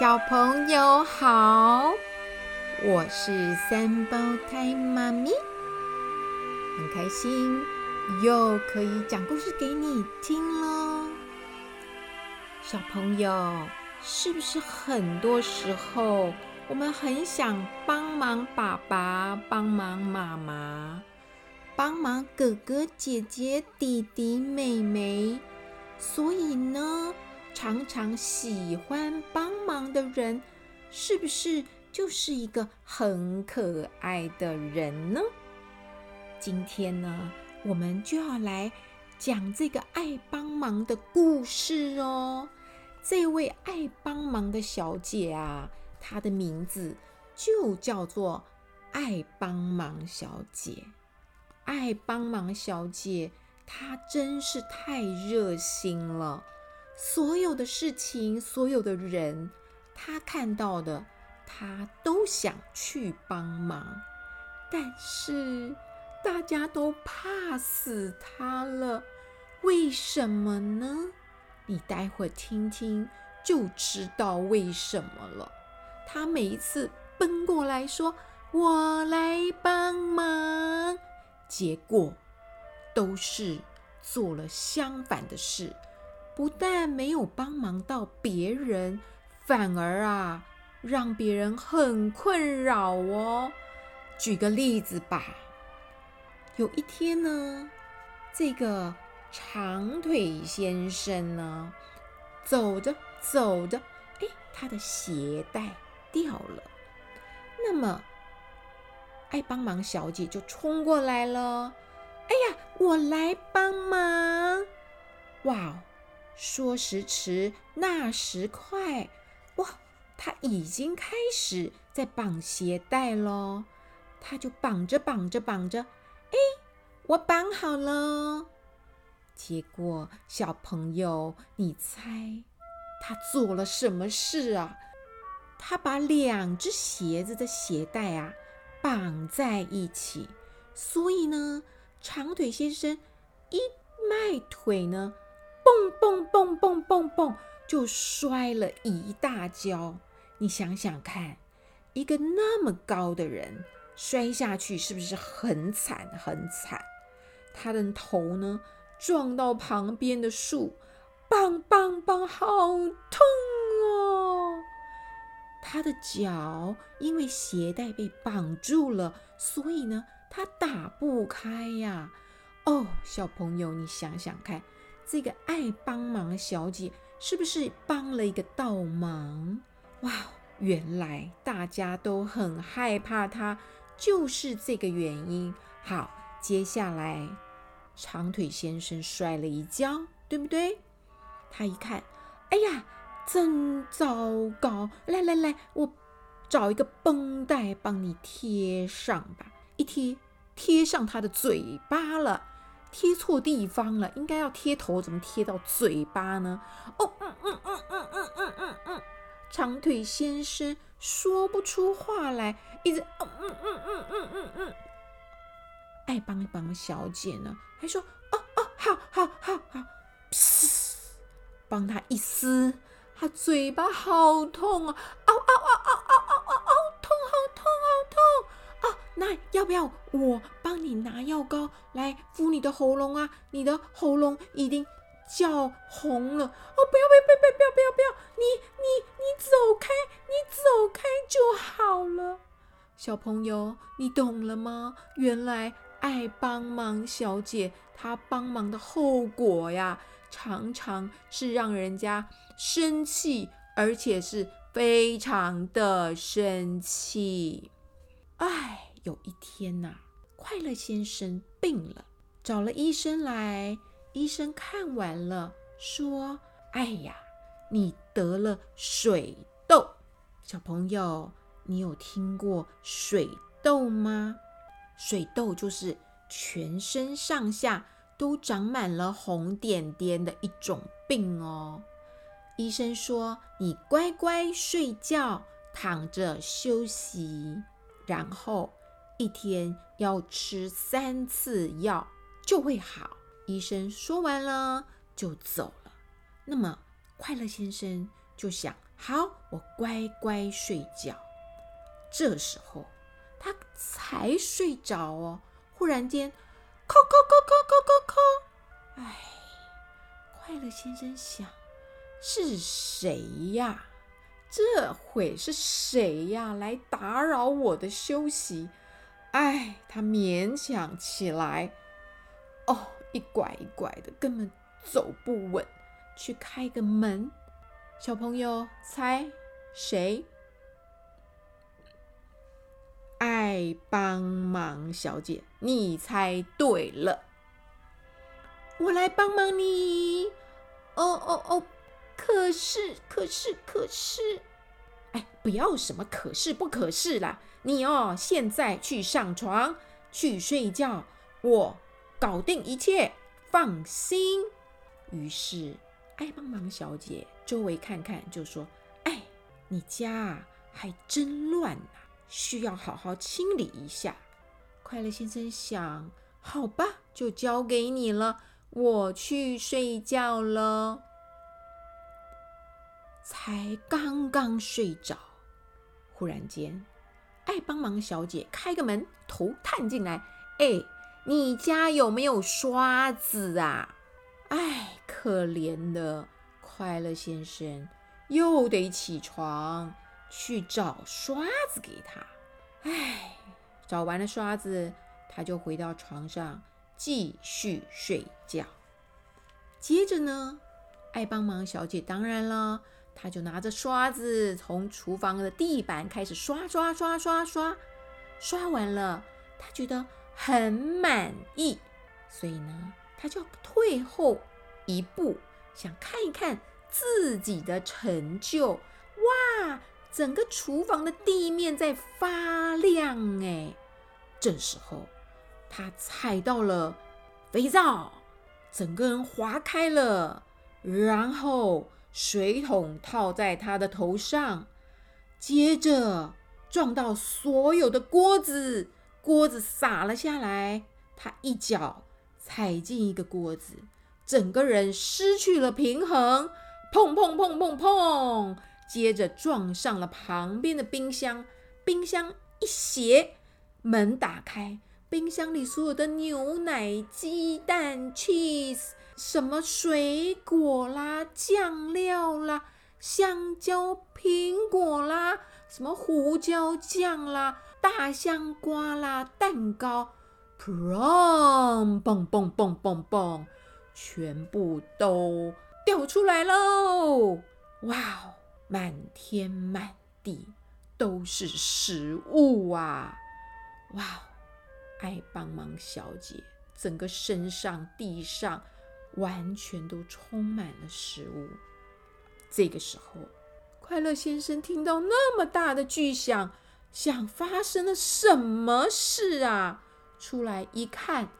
小朋友好，我是三胞胎妈咪，很开心又可以讲故事给你听了。小朋友，是不是很多时候我们很想帮忙爸爸、帮忙妈妈、帮忙哥哥姐姐、弟弟妹妹，所以呢，常常喜欢帮忙的人，是不是就是一个很可爱的人呢？今天呢，我们就要来讲这个爱帮忙的故事哦。这位爱帮忙的小姐啊，她的名字就叫做爱帮忙小姐。爱帮忙小姐，她真是太热心了。所有的事情，所有的人，他看到的，他都想去帮忙，但是大家都怕死他了。为什么呢？你待会听听就知道为什么了。他每一次奔过来说：“我来帮忙”，结果都是做了相反的事。不但没有帮忙到别人，反而啊，让别人很困扰哦。举个例子吧，有一天呢，这个长腿先生呢，走着走着，哎，他的鞋带掉了。那么，爱帮忙小姐就冲过来了。哎呀，我来帮忙！哇！说时迟，那时快，哇！他已经开始在绑鞋带喽。他就绑着绑着绑着，哎，我绑好了。结果，小朋友，你猜他做了什么事啊？他把两只鞋子的鞋带啊绑在一起，所以呢，长腿先生一迈腿呢。蹦蹦蹦蹦蹦蹦，就摔了一大跤。你想想看，一个那么高的人摔下去，是不是很惨很惨？他的头呢，撞到旁边的树，棒棒棒，好痛哦！他的脚因为鞋带被绑住了，所以呢，他打不开呀。哦，小朋友，你想想看。这个爱帮忙小姐是不是帮了一个倒忙？哇，原来大家都很害怕她，就是这个原因。好，接下来长腿先生摔了一跤，对不对？他一看，哎呀，真糟糕！来来来，我找一个绷带帮你贴上吧。一贴，贴上他的嘴巴了。贴错地方了，应该要贴头，怎么贴到嘴巴呢？哦，嗯嗯嗯嗯嗯嗯嗯嗯，长腿先生说不出话来，一直嗯嗯嗯嗯嗯嗯嗯。爱帮帮小姐呢，还说哦哦，好好好好，嘶，帮他一撕，他嘴巴好痛啊，嗷嗷嗷嗷嗷嗷嗷嗷，痛，好痛，好痛。啊，那要不要我帮你拿药膏来敷你的喉咙啊？你的喉咙已经叫红了哦！不要，不要，不要，不要，不要，不要！你你你走开，你走开就好了。小朋友，你懂了吗？原来爱帮忙小姐她帮忙的后果呀，常常是让人家生气，而且是非常的生气。哎，有一天呐、快乐先生病了，找了医生来。医生看完了，说：“哎呀，你得了水痘。小朋友，你有听过水痘吗？水痘就是全身上下都长满了红点点的一种病哦。医生说，你乖乖睡觉，躺着休息。”然后一天要吃三次药就会好。医生说完了就走了。那么快乐先生就想：好，我乖乖睡觉。这时候他才睡着哦，忽然间，叩叩叩叩叩叩叩，哎，快乐先生想，是谁呀？这会是谁呀？来打扰我的休息？哎，他勉强起来，哦，一拐一拐的，根本走不稳，去开个门。小朋友猜谁？爱帮忙小姐，你猜对了。我来帮忙你。哦哦哦，可是可是可是，不要什么可是不可是啦。你哦，现在去上床去睡觉，我搞定一切，放心。于是爱帮忙小姐周围看看，就说：“哎，你家啊还真乱呐，需要好好清理一下。”快乐先生想：“好吧，就交给你了，我去睡觉了。”才刚刚睡着，忽然间。爱帮忙小姐开个门，头探进来。哎，你家有没有刷子啊？哎，可怜的快乐先生又得起床去找刷子给他。哎，找完了刷子，他就回到床上继续睡觉。接着呢，爱帮忙小姐当然了。他就拿着刷子从厨房的地板开始刷刷刷刷刷，刷完了，他觉得很满意，所以呢，他就退后一步，想看一看自己的成就。哇，整个厨房的地面在发亮哎！这时候，他踩到了肥皂，整个人滑开了，然后。水桶套在他的头上，接着撞到所有的锅子，锅子洒了下来。他一脚踩进一个锅子，整个人失去了平衡，砰砰砰砰砰！接着撞上了旁边的冰箱，冰箱一斜，门打开，冰箱里所有的牛奶、鸡蛋、cheese。什么水果啦、酱料啦、香蕉、苹果啦，什么胡椒酱啦、大香瓜啦、蛋糕，砰砰砰砰砰砰，全部都掉出来喽！哇哦，满天满地都是食物啊！哇哦，爱帮忙小姐整个身上、地上。完全都充满了食物。这个时候，快乐先生听到那么大的巨响，想发生了什么事啊？出来一看，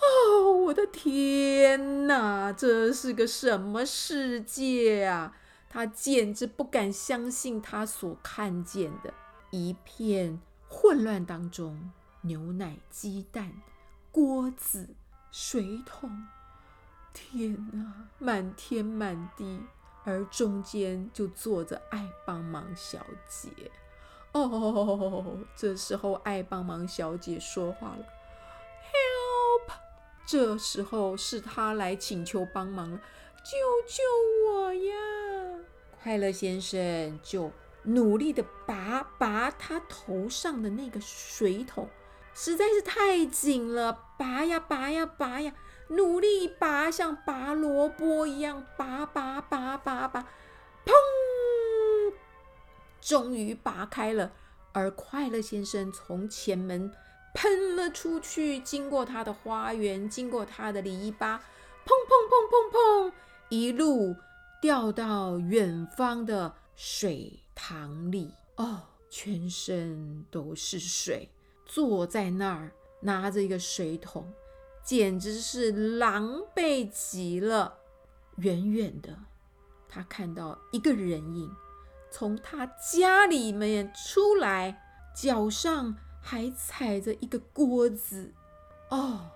哦，我的天哪，这是个什么世界啊？他简直不敢相信他所看见的。一片混乱当中，牛奶、鸡蛋、锅子、水桶。天哪，满天满地，而中间就坐着爱帮忙小姐。哦，这时候爱帮忙小姐说话了：“Help！” 这时候是她来请求帮忙了，“救救我呀！”快乐先生就努力地拔拔他头上的那个水桶，实在是太紧了，拔呀拔呀拔呀。努力拔，像拔萝卜一样拔拔拔拔拔，砰！终于拔开了。而快乐先生从前门喷了出去，经过他的花园，经过他的篱笆，砰砰砰砰砰，一路掉到远方的水塘里。哦，全身都是水，坐在那儿拿着一个水桶。简直是狼狈极了。远远的，他看到一个人影从他家里面出来，脚上还踩着一个锅子。哦，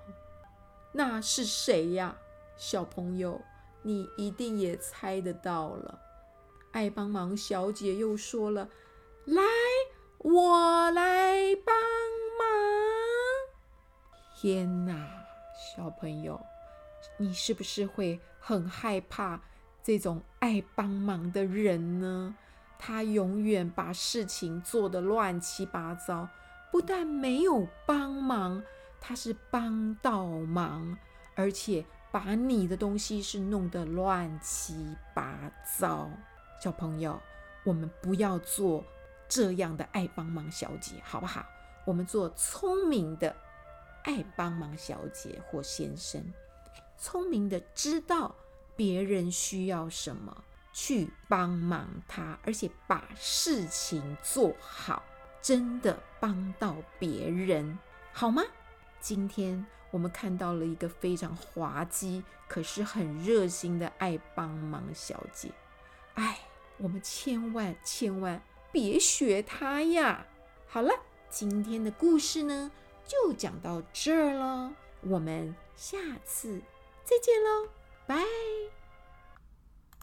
那是谁呀？小朋友，你一定也猜得到了。爱帮忙小姐又说了：“来，我来帮忙。”天哪，小朋友，你是不是会很害怕这种爱帮忙的人呢？他永远把事情做得乱七八糟，不但没有帮忙，他是帮倒忙，而且把你的东西是弄得乱七八糟。小朋友，我们不要做这样的爱帮忙小姐，好不好？我们做聪明的爱帮忙小姐或先生，聪明的知道别人需要什么。去帮忙他，而且把事情做好，真的帮到别人，好吗？今天我们看到了一个非常滑稽，可是很热心的爱帮忙小姐。哎，我们千万千万别学她呀！好了，今天的故事呢，就讲到这儿了，我们下次再见喽，拜。